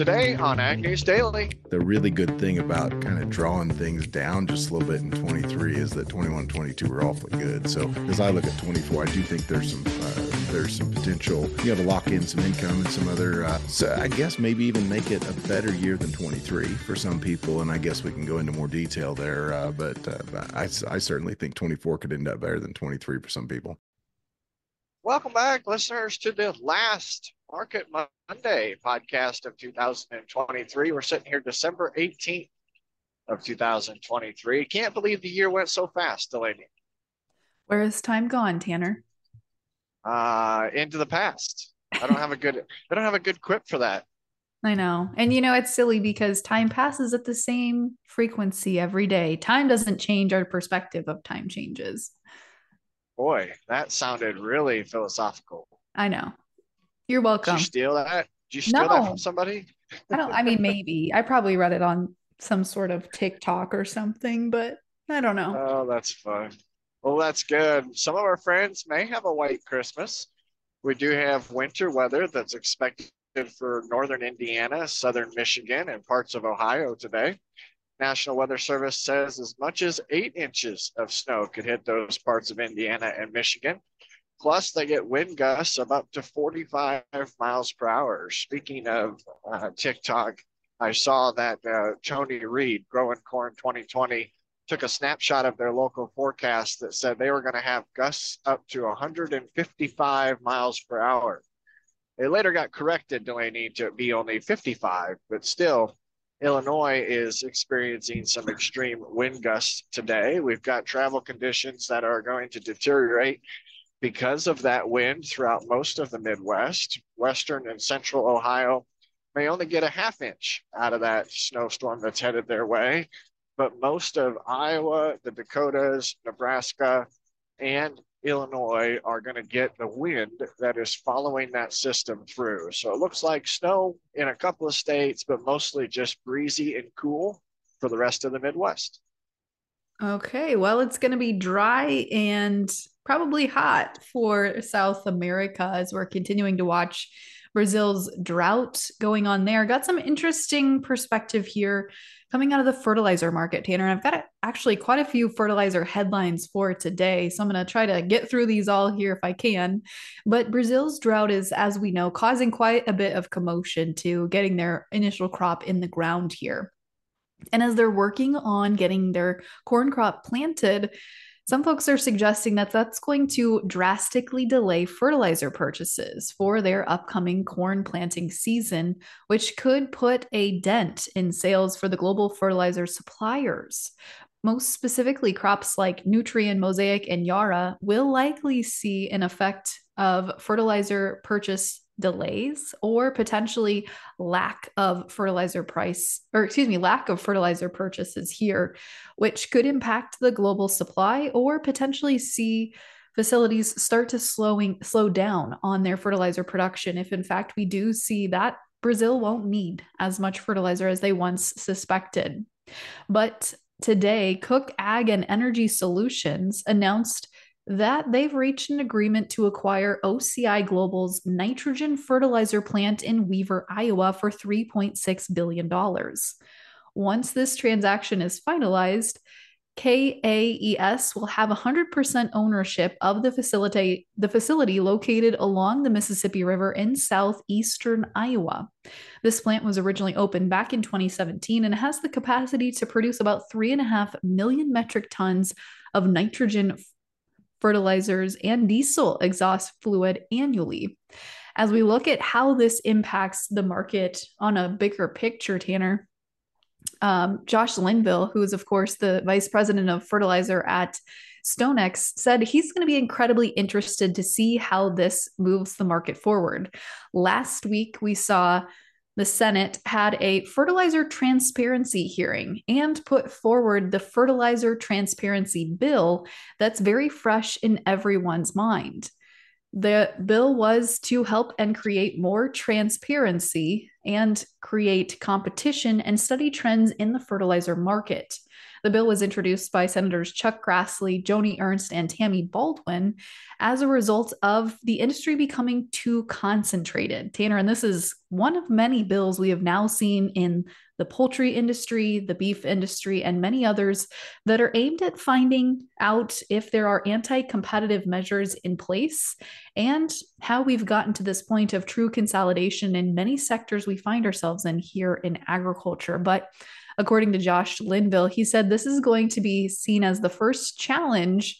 today on Ag News Daily. The really good thing about kind of drawing things down just a little bit in 23 is that 21 22 were awfully good. So as I look at 24, I do think there's some uh, there's some potential. You know, to lock in some income and some other. Uh, so I guess maybe even make it a better year than 23 for some people. And I guess we can go into more detail there. Uh, but uh, I, I certainly think 24 could end up better than 23 for some people. Welcome back, listeners, to the last Market Monday podcast of 2023. We're sitting here December 18th of 2023. Can't believe the year went so fast, Delaney. Where has time gone, Tanner? Uh, into the past. I don't have a good I don't have a good quip for that. I know. And you know, it's silly because time passes at the same frequency every day. Time doesn't change, our perspective of time changes. Boy, that sounded really philosophical. I know. You're welcome. Did you steal that? Did you steal no. that from somebody? I don't I mean maybe. I probably read it on some sort of TikTok or something, but I don't know. Oh, that's fun. Well, that's good. Some of our friends may have a white Christmas. We do have winter weather that's expected for northern Indiana, southern Michigan, and parts of Ohio today. National Weather Service says as much as eight inches of snow could hit those parts of Indiana and Michigan. Plus, they get wind gusts of up to 45 miles per hour. Speaking of uh, TikTok, I saw that uh, Tony Reed, Growing Corn 2020, took a snapshot of their local forecast that said they were going to have gusts up to 155 miles per hour. They later got corrected, Delaney, to be only 55, but still, Illinois is experiencing some extreme wind gusts today. We've got travel conditions that are going to deteriorate because of that wind throughout most of the Midwest. Western and central Ohio may only get a half inch out of that snowstorm that's headed their way, but most of Iowa, the Dakotas, Nebraska, and Illinois are going to get the wind that is following that system through. So it looks like snow in a couple of states, but mostly just breezy and cool for the rest of the Midwest. Okay, well, it's going to be dry and probably hot for South America as we're continuing to watch Brazil's drought going on there. Got some interesting perspective here coming out of the fertilizer market, Tanner. And I've got actually quite a few fertilizer headlines for today. So I'm going to try to get through these all here if I can. But Brazil's drought is, as we know, causing quite a bit of commotion to getting their initial crop in the ground here. And as they're working on getting their corn crop planted, some folks are suggesting that that's going to drastically delay fertilizer purchases for their upcoming corn planting season, which could put a dent in sales for the global fertilizer suppliers. Most specifically, crops like Nutrien, Mosaic, and Yara will likely see an effect of fertilizer purchase delays or potentially lack of fertilizer price or excuse me lack of fertilizer purchases here which could impact the global supply or potentially see facilities start to slowing slow down on their fertilizer production if in fact we do see that Brazil won't need as much fertilizer as they once suspected. But today Koch Ag and Energy Solutions announced that they've reached an agreement to acquire OCI Global's nitrogen fertilizer plant in Wever, Iowa for $3.6 billion. Once this transaction is finalized, KAES will have 100% ownership of the facility, the facility located along the Mississippi River in southeastern Iowa. This plant was originally opened back in 2017 and has the capacity to produce about 3.5 million metric tons of nitrogen fertilizers, and diesel exhaust fluid annually. As we look at how this impacts the market on a bigger picture, Tanner, um, Josh Linville, who is, of course, the vice president of fertilizer at StoneX, said he's going to be incredibly interested to see how this moves the market forward. Last week, we saw the Senate had a fertilizer transparency hearing and put forward the fertilizer transparency bill that's very fresh in everyone's mind. The bill was to help and create more transparency and create competition and study trends in the fertilizer market. The bill was introduced by Senators Chuck Grassley, Joni Ernst, and Tammy Baldwin as a result of the industry becoming too concentrated. Tanner, and this is one of many bills we have now seen in the poultry industry, the beef industry, and many others that are aimed at finding out if there are anti competitive measures in place and how we've gotten to this point of true consolidation in many sectors we find ourselves in here in agriculture. But according to Josh Linville, he said this is going to be seen as the first challenge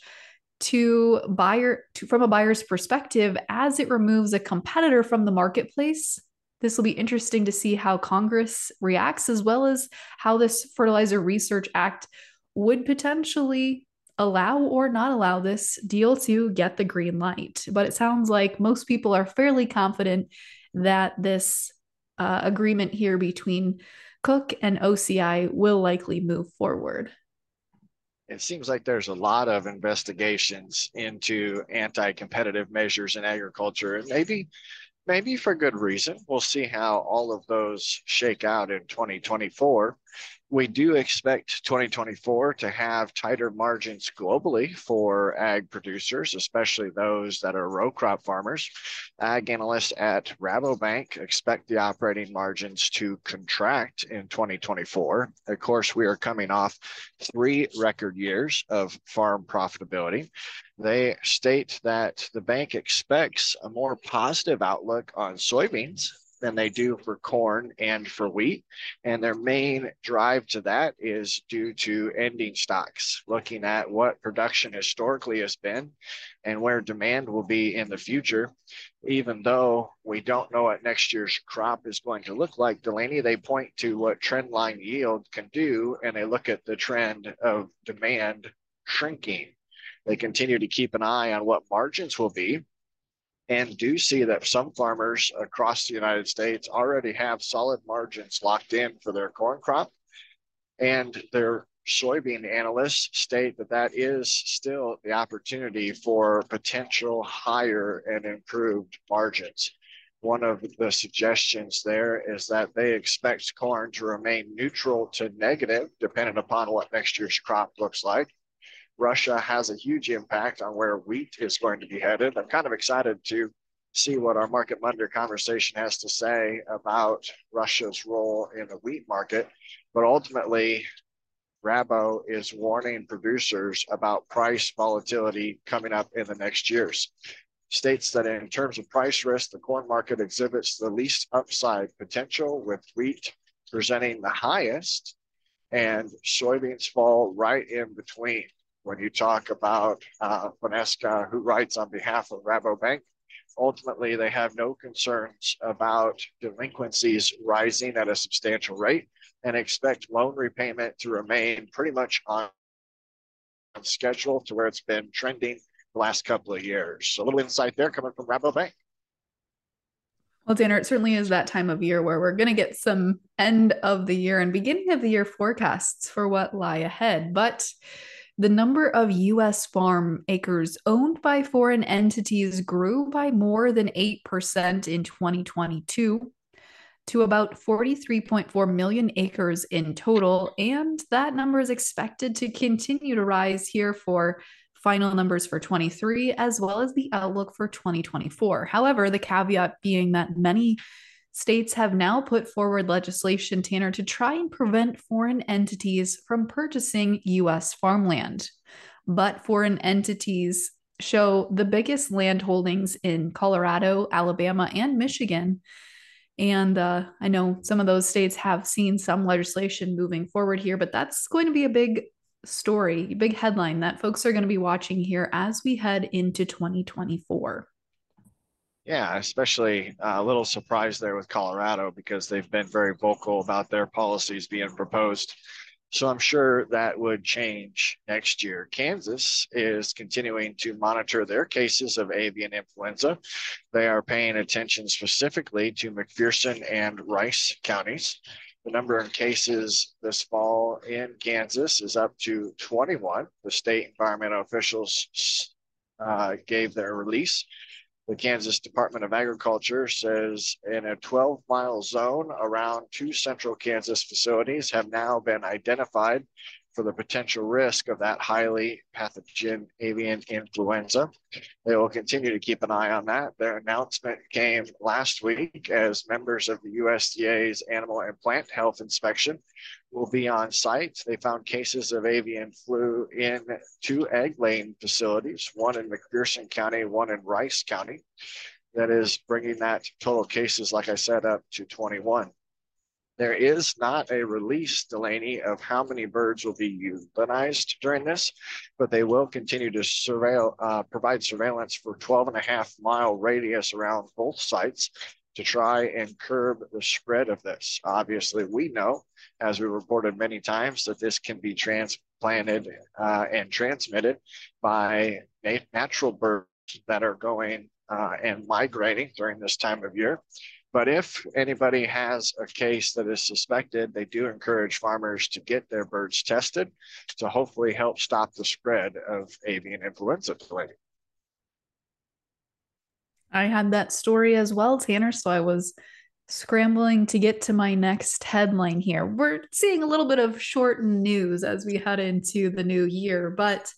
to buyer to, from a buyer's perspective as it removes a competitor from the marketplace this will be interesting to see how Congress reacts, as well as how this Fertilizer Research Act would potentially allow or not allow this deal to get the green light. But it sounds like most people are fairly confident that this uh, agreement here between Koch and OCI will likely move forward. It seems like there's a lot of investigations into anti competitive measures in agriculture. And maybe maybe for good reason. We'll see how all of those shake out in 2024 we do expect 2024 to have tighter margins globally for ag producers, especially those that are row crop farmers. Ag analysts at Rabobank expect the operating margins to contract in 2024. Of course, we are coming off three record years of farm profitability. They state that the bank expects a more positive outlook on soybeans than they do for corn and for wheat. And their main drive to that is due to ending stocks, looking at what production historically has been and where demand will be in the future. Even though we don't know what next year's crop is going to look like, Delaney, they point to what trend line yield can do, and they look at the trend of demand shrinking. They continue to keep an eye on what margins will be and do see that some farmers across the United States already have solid margins locked in for their corn crop. And their soybean analysts state that that is still the opportunity for potential higher and improved margins. One of the suggestions there is that they expect corn to remain neutral to negative, depending upon what next year's crop looks like. Russia has a huge impact on where wheat is going to be headed. I'm kind of excited to see what our Market Monday conversation has to say about Russia's role in the wheat market. But ultimately, Rabo is warning producers about price volatility coming up in the next years. States that in terms of price risk, the corn market exhibits the least upside potential, with wheat presenting the highest, and soybeans fall right in between when you talk about uh, who writes on behalf of Rabobank, ultimately they have no concerns about delinquencies rising at a substantial rate and expect loan repayment to remain pretty much on, schedule to where it's been trending the last couple of years. So a little insight there coming from Rabobank. Well, Tanner, it certainly is that time of year where we're going to get some end of the year and beginning of the year forecasts for what lie ahead. But the number of US farm acres owned by foreign entities grew by more than 8% in 2022 to about 43.4 million acres in total. And that number is expected to continue to rise here for final numbers for 23, as well as the outlook for 2024. However, the caveat being that many States have now put forward legislation, Tanner, to try and prevent foreign entities from purchasing U.S. farmland. But foreign entities show the biggest land holdings in Colorado, Alabama, and Michigan. And uh, I know some of those states have seen some legislation moving forward here, but that's going to be a big story, big headline that folks are going to be watching here as we head into 2024. Yeah, especially uh, a little surprised there with Colorado because they've been very vocal about their policies being proposed. So I'm sure that would change next year. Kansas is continuing to monitor their cases of avian influenza. They are paying attention specifically to McPherson and Rice counties. The number of cases this fall in Kansas is up to 21. The state environmental officials uh, gave their release the Kansas Department of Agriculture says in a 12 mile zone around two central Kansas facilities have now been identified for the potential risk of that highly pathogen avian influenza. They will continue to keep an eye on that. Their announcement came last week as members of the USDA's Animal and Plant Health Inspection will be on site. They found cases of avian flu in two egg laying facilities, one in McPherson County, one in Rice County. That is bringing that total cases, like I said, up to 21. There is not a release, Delaney, of how many birds will be euthanized during this, but they will continue to surveil, uh, provide surveillance for 12 and a half mile radius around both sites to try and curb the spread of this. Obviously, we know, as we reported many times, that this can be transplanted uh, and transmitted by natural birds that are going uh, and migrating during this time of year. But if anybody has a case that is suspected, they do encourage farmers to get their birds tested to hopefully help stop the spread of avian influenza. I had that story as well, Tanner. So I was scrambling to get to my next headline here. We're seeing a little bit of shortened news as we head into the new year, but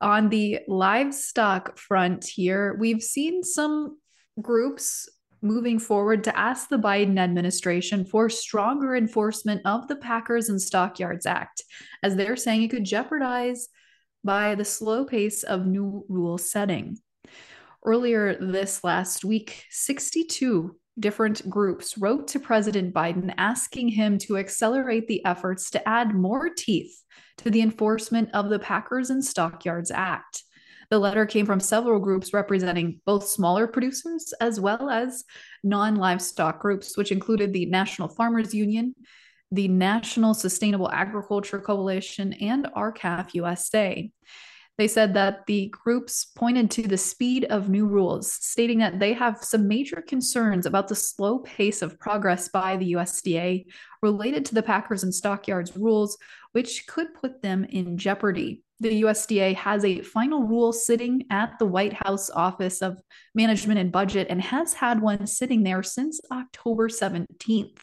on the livestock front here, we've seen some groups moving forward to ask the Biden administration for stronger enforcement of the Packers and Stockyards Act, as they're saying it could jeopardize by the slow pace of new rule setting. Earlier this last week, 62 different groups wrote to President Biden asking him to accelerate the efforts to add more teeth to the enforcement of the Packers and Stockyards Act. The letter came from several groups representing both smaller producers as well as non livestock groups, which included the National Farmers Union, the National Sustainable Agriculture Coalition, and R-CALF USA. They said that the groups pointed to the speed of new rules, stating that they have some major concerns about the slow pace of progress by the USDA related to the Packers and Stockyards rules, which could put them in jeopardy the USDA has a final rule sitting at the White House Office of Management and Budget and has had one sitting there since October 17th.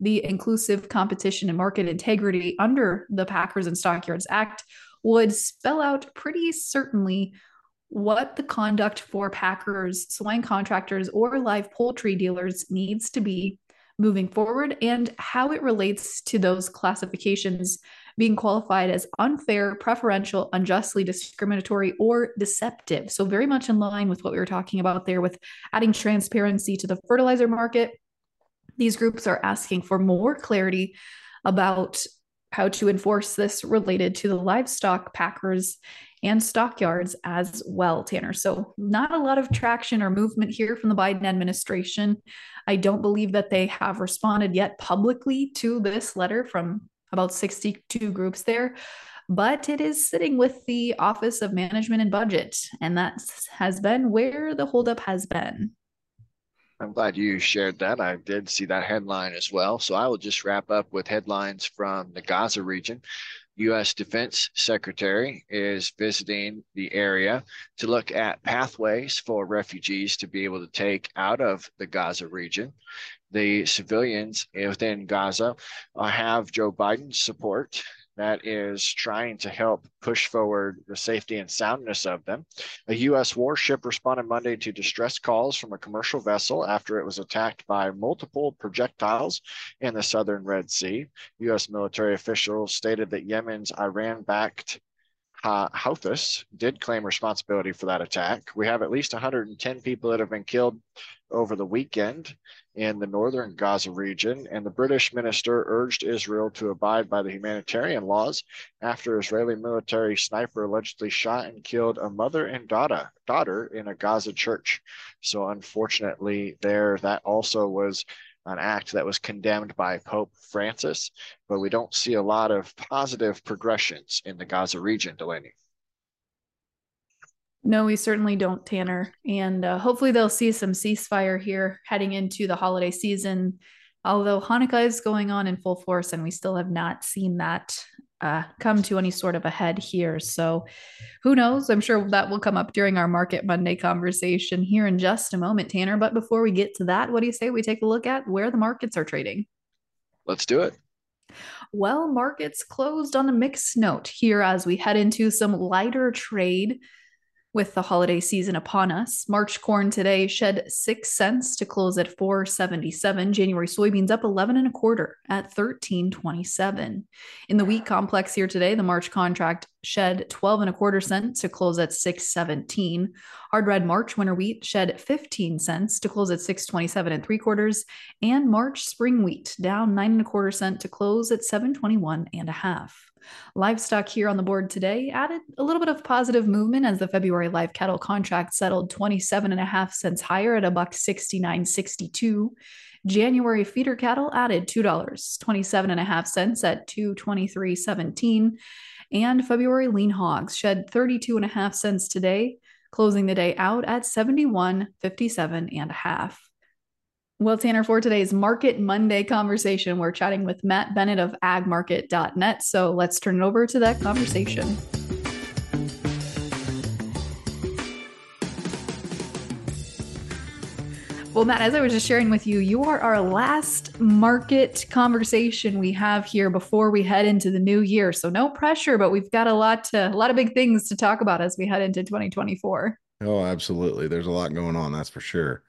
The Inclusive Competition and Market Integrity under the Packers and Stockyards Act would spell out pretty certainly what the conduct for packers, swine contractors, or live poultry dealers needs to be moving forward and how it relates to those classifications being qualified as unfair, preferential, unjustly discriminatory, or deceptive. So, very much in line with what we were talking about there with adding transparency to the fertilizer market. These groups are asking for more clarity about how to enforce this related to the livestock packers and stockyards as well, Tanner. So, not a lot of traction or movement here from the Biden administration. I don't believe that they have responded yet publicly to this letter from about 62 groups there but it is sitting with the office of management and budget and that has been where the holdup has been i'm glad you shared that. I did see that headline as well. So i will just wrap up with headlines from the gaza region. U.S. Defense Secretary is visiting the area to look at pathways for refugees to be able to take out of the Gaza region. The civilians within Gaza have Joe Biden's support that is trying to help push forward the safety and soundness of them. A U.S. warship responded Monday to distress calls from a commercial vessel after it was attacked by multiple projectiles in the southern Red Sea. U.S. military officials stated that Yemen's Iran backed Houthis did claim responsibility for that attack. We have at least 110 people that have been killed over the weekend in the northern Gaza region, and the British minister urged Israel to abide by the humanitarian laws after Israeli military sniper allegedly shot and killed a mother and daughter daughter in a Gaza church. So unfortunately, there that also was an act that was condemned by Pope Francis, but we don't see a lot of positive progressions in the Gaza region, Delaney. No, we certainly don't, Tanner. And uh, hopefully they'll see some ceasefire here heading into the holiday season. Although Hanukkah is going on in full force, and we still have not seen that uh, come to any sort of a head here. So who knows? I'm sure that will come up during our Market Monday conversation here in just a moment, Tanner. But before we get to that, what do you say we take a look at where the markets are trading? Let's do it. Well, markets closed on a mixed note here as we head into some lighter trade with the holiday season upon us. March corn today shed 6 cents to close at 477. January soybeans up 11 and a quarter at 1327. In the wheat complex here today, the March contract shed 12 and a quarter cents to close at 617. Hard red March winter wheat shed 15 cents to close at 627 and three quarters. And March spring wheat down nine and a quarter cent to close at 721 and a half. Livestock here on the board today added a little bit of positive movement as the February live cattle contract settled 27 and a half cents higher at a buck 69.62. January feeder cattle added $2, 27 and a half cents at 223.17. And February lean hogs shed 32 and a half cents today, closing the day out at 71.57 and a half. Well, Tanner, for today's Market Monday conversation, we're chatting with Matt Bennett of agmarket.net. So let's turn it over to that conversation. Well, Matt, as I was just sharing with you, you are our last market conversation we have here before we head into the new year. So no pressure, but we've got a lot to a lot of big things to talk about as we head into 2024. Oh, absolutely. There's a lot going on, that's for sure.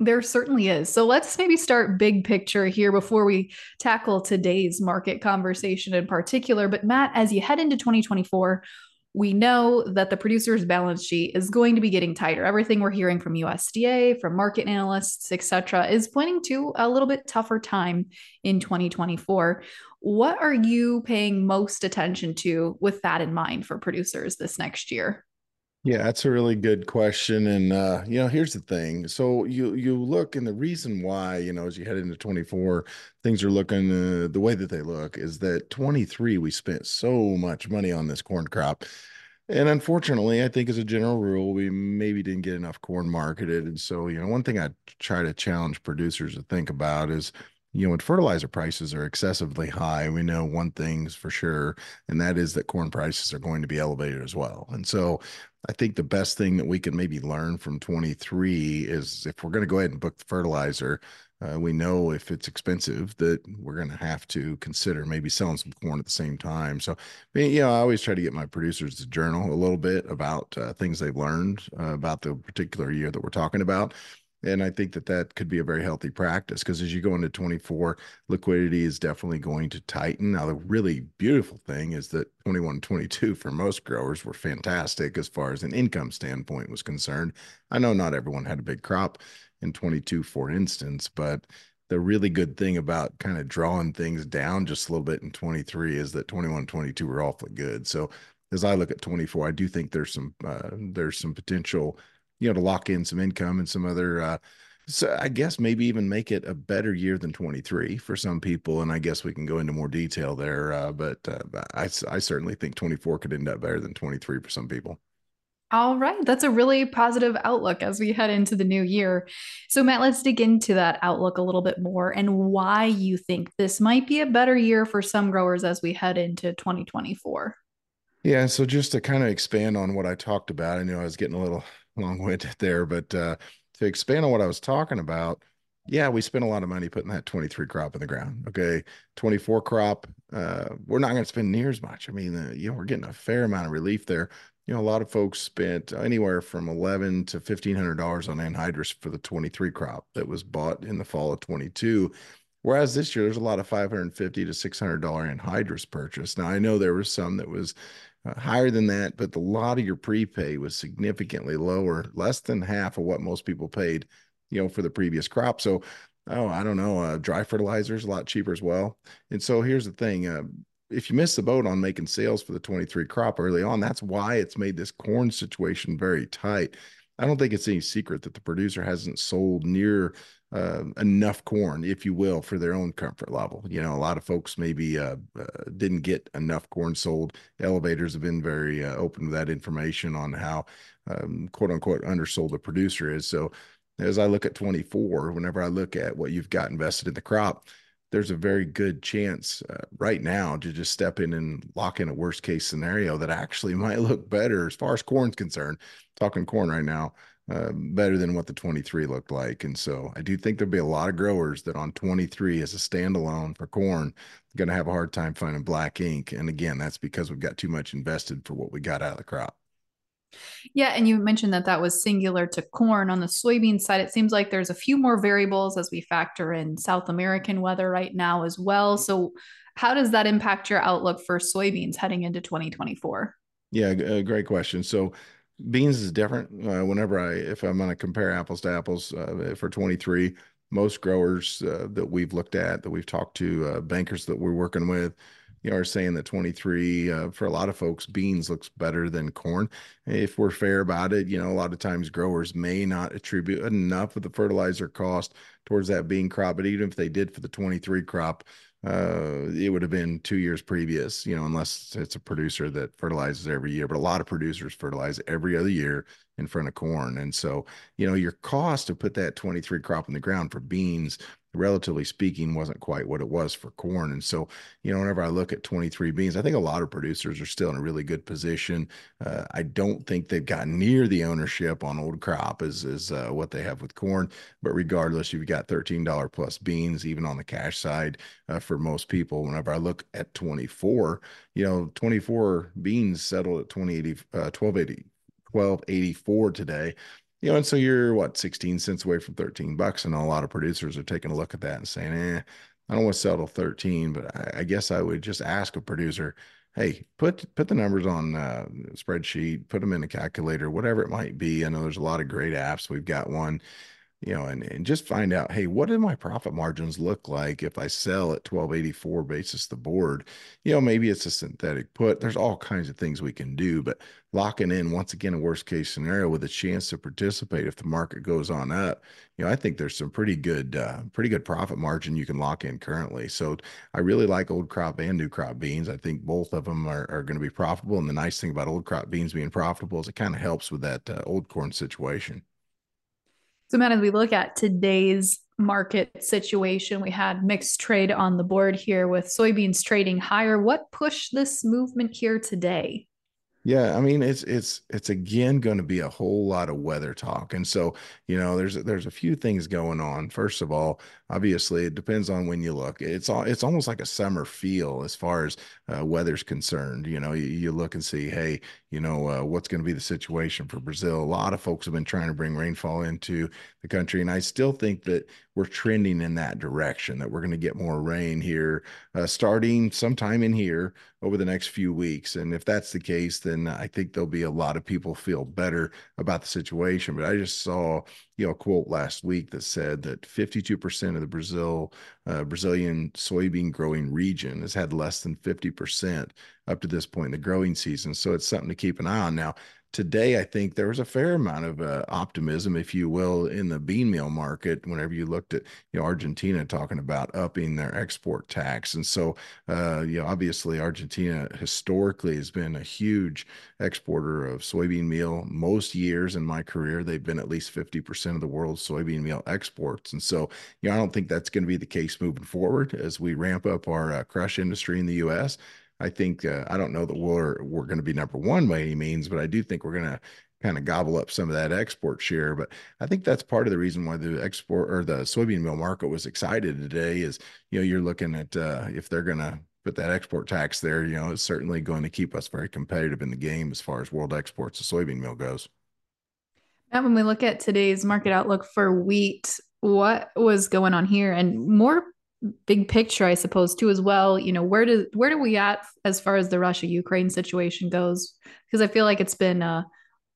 There certainly is. So let's maybe start big picture here before we tackle today's market conversation in particular. But Matt, as you head into 2024, we know that the producer's balance sheet is going to be getting tighter. Everything we're hearing from USDA, from market analysts, et cetera, is pointing to a little bit tougher time in 2024. What are you paying most attention to with that in mind for producers this next year? Yeah, that's a really good question. And uh, you know, here's the thing. So you you look and the reason why, you know, as you head into 24, things are looking uh, the way that they look is that 23 we spent so much money on this corn crop. And unfortunately, I think as a general rule, we maybe didn't get enough corn marketed. And so, you know, one thing I try to challenge producers to think about is you know, when fertilizer prices are excessively high, we know one thing's for sure, and that is that corn prices are going to be elevated as well. And so I think the best thing that we can maybe learn from 23 is if we're going to go ahead and book the fertilizer, uh, we know if it's expensive that we're going to have to consider maybe selling some corn at the same time. So, you know, I always try to get my producers to journal a little bit about uh, things they've learned uh, about the particular year that we're talking about. And I think that that could be a very healthy practice because as you go into 24, liquidity is definitely going to tighten. Now, the really beautiful thing is that 21 22 for most growers were fantastic as far as an income standpoint was concerned. I know not everyone had a big crop in 22, for instance, but the really good thing about kind of drawing things down just a little bit in 23 is that 21 22 were awfully good. So as I look at 24, I do think there's some uh, there's some potential you know, to lock in some income and some other, uh, so I guess maybe even make it a better year than 23 for some people. And I guess we can go into more detail there. Uh, but uh, I, I certainly think 24 could end up better than 23 for some people. All right. That's a really positive outlook as we head into the new year. So, Matt, let's dig into that outlook a little bit more and why you think this might be a better year for some growers as we head into 2024. Yeah. So, just to kind of expand on what I talked about, I know I was getting a little long-winded there, but uh, to expand on what I was talking about, yeah, we spent a lot of money putting that 23 crop in the ground. Okay, 24 crop, uh, we're not going to spend near as much. I mean, uh, you know, we're getting a fair amount of relief there. You know, a lot of folks spent anywhere from 11 to 1500 dollars on anhydrous for the 23 crop that was bought in the fall of 22. Whereas this year, there's a lot of 550 to 600 dollar anhydrous purchase. Now, I know there was some that was uh, higher than that, but the lot of your prepay was significantly lower, less than half of what most people paid, you know, for the previous crop. So, oh, I don't know, uh, dry fertilizer is a lot cheaper as well. And so here's the thing: uh, if you miss the boat on making sales for the 23 crop early on, that's why it's made this corn situation very tight. I don't think it's any secret that the producer hasn't sold near uh, enough corn, if you will, for their own comfort level. You know, a lot of folks maybe uh, uh, didn't get enough corn sold. Elevators have been very uh, open to that information on how, um, quote unquote, undersold the producer is. So, as I look at 24, whenever I look at what you've got invested in the crop, there's a very good chance uh, right now to just step in and lock in a worst case scenario that actually might look better as far as corn's concerned. Talking corn right now, uh, better than what the 23 looked like. And so I do think there'll be a lot of growers that on 23 as a standalone for corn going to have a hard time finding black ink. And again, that's because we've got too much invested for what we got out of the crop. Yeah, and you mentioned that that was singular to corn. On the soybean side, it seems like there's a few more variables as we factor in South American weather right now as well. So, how does that impact your outlook for soybeans heading into 2024? Yeah, uh, great question. So, beans is different. Uh, whenever I, if I'm going to compare apples to apples uh, for 23, most growers uh, that we've looked at, that we've talked to, uh, bankers that we're working with, you know, are saying that 23 uh, for a lot of folks, beans looks better than corn. If we're fair about it, you know, a lot of times growers may not attribute enough of the fertilizer cost towards that bean crop, but even if they did for the 23 crop, uh, it would have been two years previous, you know, unless it's a producer that fertilizes every year. But a lot of producers fertilize every other year in front of corn. And so, you know, your cost to put that 23 crop in the ground for beans relatively speaking, wasn't quite what it was for corn. And so, you know, whenever I look at 23 beans, I think a lot of producers are still in a really good position. Uh, I don't think they've gotten near the ownership on old crop as, as uh, what they have with corn. But regardless, you've got $13 plus beans, even on the cash side uh, for most people. Whenever I look at 24, you know, 24 beans settled at 2080, 1280. 1284 today you know, and so you're what 16 cents away from 13 bucks, and a lot of producers are taking a look at that and saying, "Eh, I don't want to settle 13." But I, I guess I would just ask a producer, "Hey, put put the numbers on uh, spreadsheet, put them in a calculator, whatever it might be." I know there's a lot of great apps. We've got one you know, and, and just find out, hey, what do my profit margins look like if I sell at 1284 basis the board? You know, maybe it's a synthetic put. There's all kinds of things we can do, but locking in once again a worst case scenario with a chance to participate if the market goes on up, you know, I think there's some pretty good, uh, pretty good profit margin you can lock in currently. So I really like old crop and new crop beans. I think both of them are, are going to be profitable. And the nice thing about old crop beans being profitable is it kind of helps with that uh, old corn situation. So, Matt, as we look at today's market situation, we had mixed trade on the board here with soybeans trading higher. What pushed this movement here today? Yeah, I mean it's it's it's again going to be a whole lot of weather talk, and so you know there's there's a few things going on. First of all, obviously it depends on when you look. It's all it's almost like a summer feel as far as uh, weather's concerned. You know, you, you, look and see, hey, you know uh, what's going to be the situation for Brazil. A lot of folks have been trying to bring rainfall into the country, and I still think that we're trending in that direction. That we're going to get more rain here, uh, starting sometime in here over the next few weeks. And if that's the case, then I think there'll be a lot of people feel better about the situation. But I just saw you know, a quote last week that said that 52% of the Brazil uh, Brazilian soybean growing region has had less than 50% up to this point in the growing season. So it's something to keep an eye on. Now, today, I think there was a fair amount of uh, optimism, if you will, in the bean meal market. Whenever you looked at, you know, Argentina talking about upping their export tax, and so, uh, you know, obviously Argentina historically has been a huge exporter of soybean meal. Most years in my career, they've been at least fifty percent of the world's soybean meal exports, and so, you know, I don't think that's going to be the case moving forward as we ramp up our uh, crush industry in the U.S. I think uh, I don't know that we're we're going to be number one by any means, but I do think we're going to kind of gobble up some of that export share. But I think that's part of the reason why the export or the soybean meal market was excited today. Is you know you're looking at uh, if they're going to put that export tax there, you know, it's certainly going to keep us very competitive in the game as far as world exports of soybean meal goes. Now, when we look at today's market outlook for wheat, what was going on here? And more big picture, I suppose, too, as well. You know, where do where do we at as far as the Russia Ukraine situation goes? Because I feel like it's been uh,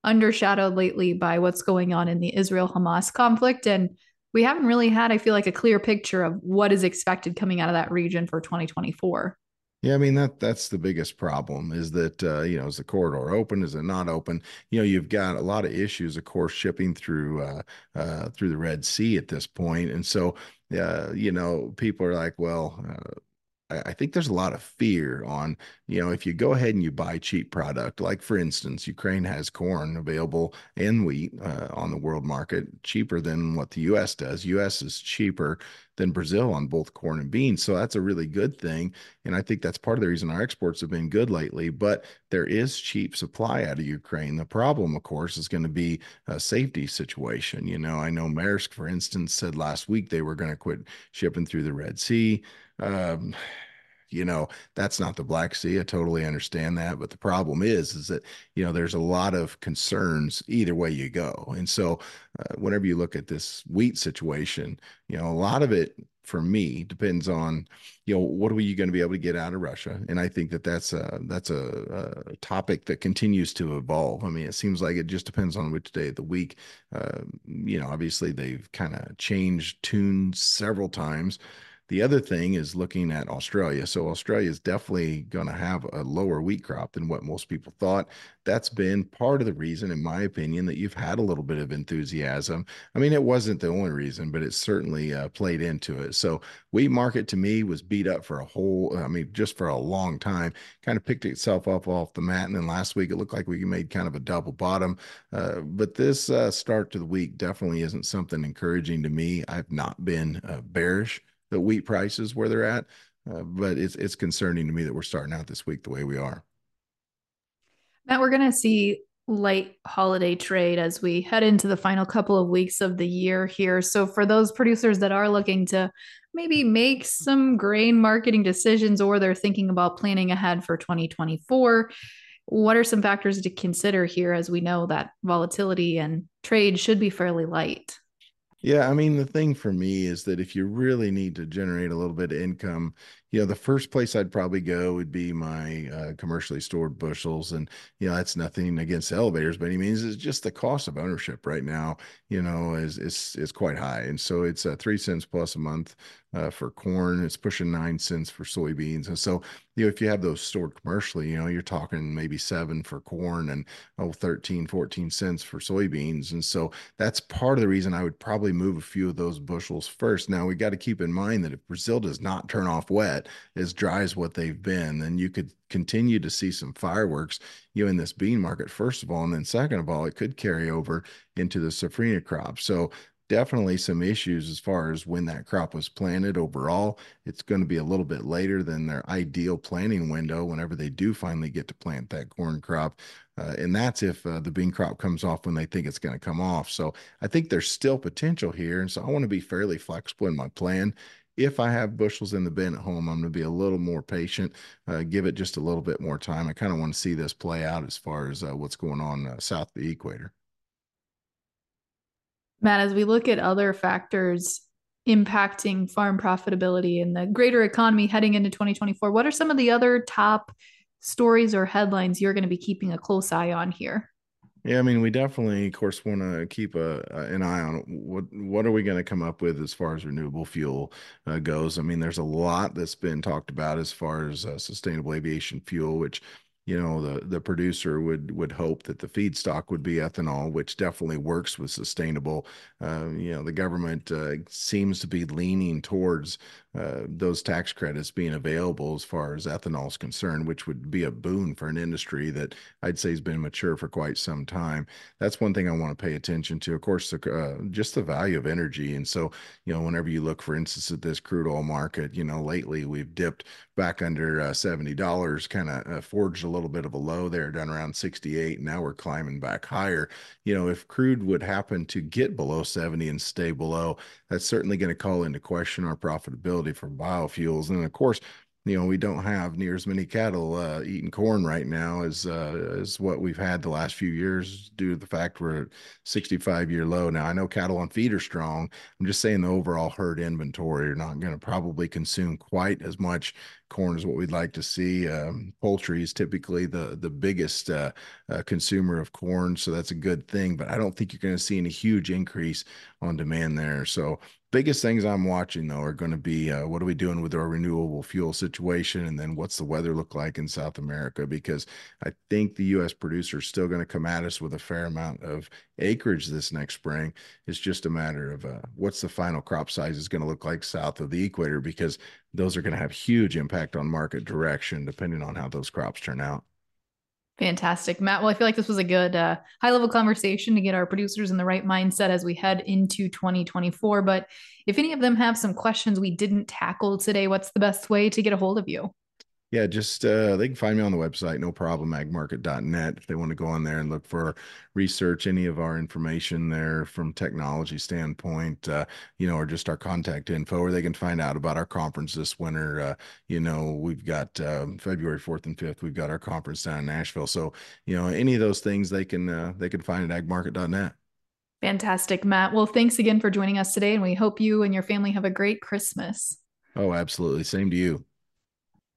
undershadowed lately by what's going on in the Israel Hamas conflict, and we haven't really had, I feel like, a clear picture of what is expected coming out of that region for 2024. Yeah, I mean that that's the biggest problem is that uh, you know is the corridor open? Is it not open? You know, you've got a lot of issues, of course, shipping through uh, uh, through the Red Sea at this point, and so uh, you know people are like, well, uh, I, think there's a lot of fear on you know, if you go ahead and you buy cheap product, like for instance, Ukraine has corn available and wheat uh, on the world market cheaper than what the U.S. does. U.S. is cheaper than Brazil on both corn and beans, so that's a really good thing. And I think that's part of the reason our exports have been good lately. But there is cheap supply out of Ukraine. The problem, of course, is going to be a safety situation. You know, I know Maersk, for instance, said last week they were going to quit shipping through the Red Sea. Um, you know that's not the black sea i totally understand that but the problem is is that you know there's a lot of concerns either way you go. And so uh, whenever you look at this wheat situation you know a lot of it for me depends on you know what are you going to be able to get out of russia? And i think that that's a that's a, a topic that continues to evolve. I mean it seems like it just depends on which day of the week. Uh, you know obviously they've kind of changed tunes several times the other thing is looking at Australia. So Australia is definitely going to have a lower wheat crop than what most people thought. That's been part of the reason, in my opinion, that you've had a little bit of enthusiasm. I mean, it wasn't the only reason, but it certainly uh, played into it. So wheat market to me was beat up for a whole, I mean, just for a long time. Kind of picked itself up off the mat, and then last week it looked like we made kind of a double bottom. Uh, but this uh, start to the week definitely isn't something encouraging to me. I've not been uh, bearish the wheat prices where they're at. Uh, but it's it's concerning to me that we're starting out this week the way we are. Matt, we're going to see light holiday trade as we head into the final couple of weeks of the year here. So for those producers that are looking to maybe make some grain marketing decisions or they're thinking about planning ahead for 2024, what are some factors to consider here as we know that volatility and trade should be fairly light? Yeah, I mean, the thing for me is that if you really need to generate a little bit of income, you know, the first place I'd probably go would be my uh, commercially stored bushels. And, you know, that's nothing against elevators by any means. It's just the cost of ownership right now, you know, is, is, is quite high. And so it's uh, three cents plus a month uh, for corn. It's pushing nine cents for soybeans. And so, you know, if you have those stored commercially, you know, you're talking maybe seven for corn and oh, 13, 14 cents for soybeans. And so that's part of the reason I would probably move a few of those bushels first. Now we got to keep in mind that if Brazil does not turn off wet as dry as what they've been, then you could continue to see some fireworks, you know, in this bean market, first of all. And then second of all, it could carry over into the safrinha crop. So definitely some issues as far as when that crop was planted overall. It's going to be a little bit later than their ideal planting window whenever they do finally get to plant that corn crop. Uh, and that's if uh, the bean crop comes off when they think it's going to come off. So I think there's still potential here. And so I want to be fairly flexible in my plan. If I have bushels in the bin at home, I'm going to be a little more patient, uh, give it just a little bit more time. I kind of want to see this play out as far as uh, what's going on uh, south of the equator. Matt, as we look at other factors impacting farm profitability and the greater economy heading into 2024, what are some of the other top stories or headlines you're going to be keeping a close eye on here? Yeah, I mean, we definitely, of course, want to keep a, an eye on what what are we going to come up with as far as renewable fuel uh, goes. I mean, there's a lot that's been talked about as far as uh, sustainable aviation fuel, which you know the the producer would would hope that the feedstock would be ethanol which definitely works with sustainable uh, you know the government uh, seems to be leaning towards uh, those tax credits being available as far as ethanol is concerned, which would be a boon for an industry that I'd say has been mature for quite some time. That's one thing I want to pay attention to. Of course, uh, just the value of energy. And so, you know, whenever you look, for instance, at this crude oil market, you know, lately we've dipped back under uh, $70, kind of uh, forged a little bit of a low there, down around 68. Now we're climbing back higher. You know, if crude would happen to get below 70 and stay below, that's certainly going to call into question our profitability for biofuels. And of course, you know, we don't have near as many cattle uh, eating corn right now as uh, as what we've had the last few years due to the fact we're at 65 year low. Now, I know cattle on feed are strong. I'm just saying the overall herd inventory are not going to probably consume quite as much corn is what we'd like to see. Um, poultry is typically the the biggest uh, uh, consumer of corn, so that's a good thing. But I don't think you're going to see any huge increase on demand there. So biggest things I'm watching though are going to be uh, what are we doing with our renewable fuel situation, and then what's the weather look like in South America? Because I think the U.S. producer is still going to come at us with a fair amount of acreage this next spring. It's just a matter of uh, what's the final crop size is going to look like south of the equator, because those are going to have huge impact on market direction depending on how those crops turn out. Fantastic, Matt. Well, I feel like this was a good uh, high level conversation to get our producers in the right mindset as we head into 2024. But if any of them have some questions we didn't tackle today, what's the best way to get a hold of you? Yeah, just uh, they can find me on the website, no problem, agmarket.net. If they want to go on there and look for research any of our information there from technology standpoint, uh, you know, or just our contact info, or they can find out about our conference this winter. Uh, you know, we've got um, February 4th and 5th, we've got our conference down in Nashville. So, you know, any of those things they can uh, they can find at agmarket.net. Fantastic, Matt. Well, thanks again for joining us today, and we hope you and your family have a great Christmas. Oh, absolutely. Same to you.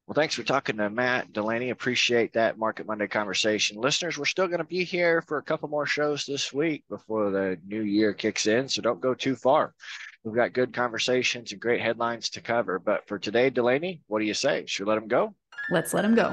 Well, thanks for talking to Matt Delaney. Appreciate that Market Monday conversation. Listeners, we're still going to be here for a couple more shows this week before the new year kicks in, so don't go too far. We've got good conversations and great headlines to cover. But for today, Delaney, what do you say? Should we let him go? Let's let him go.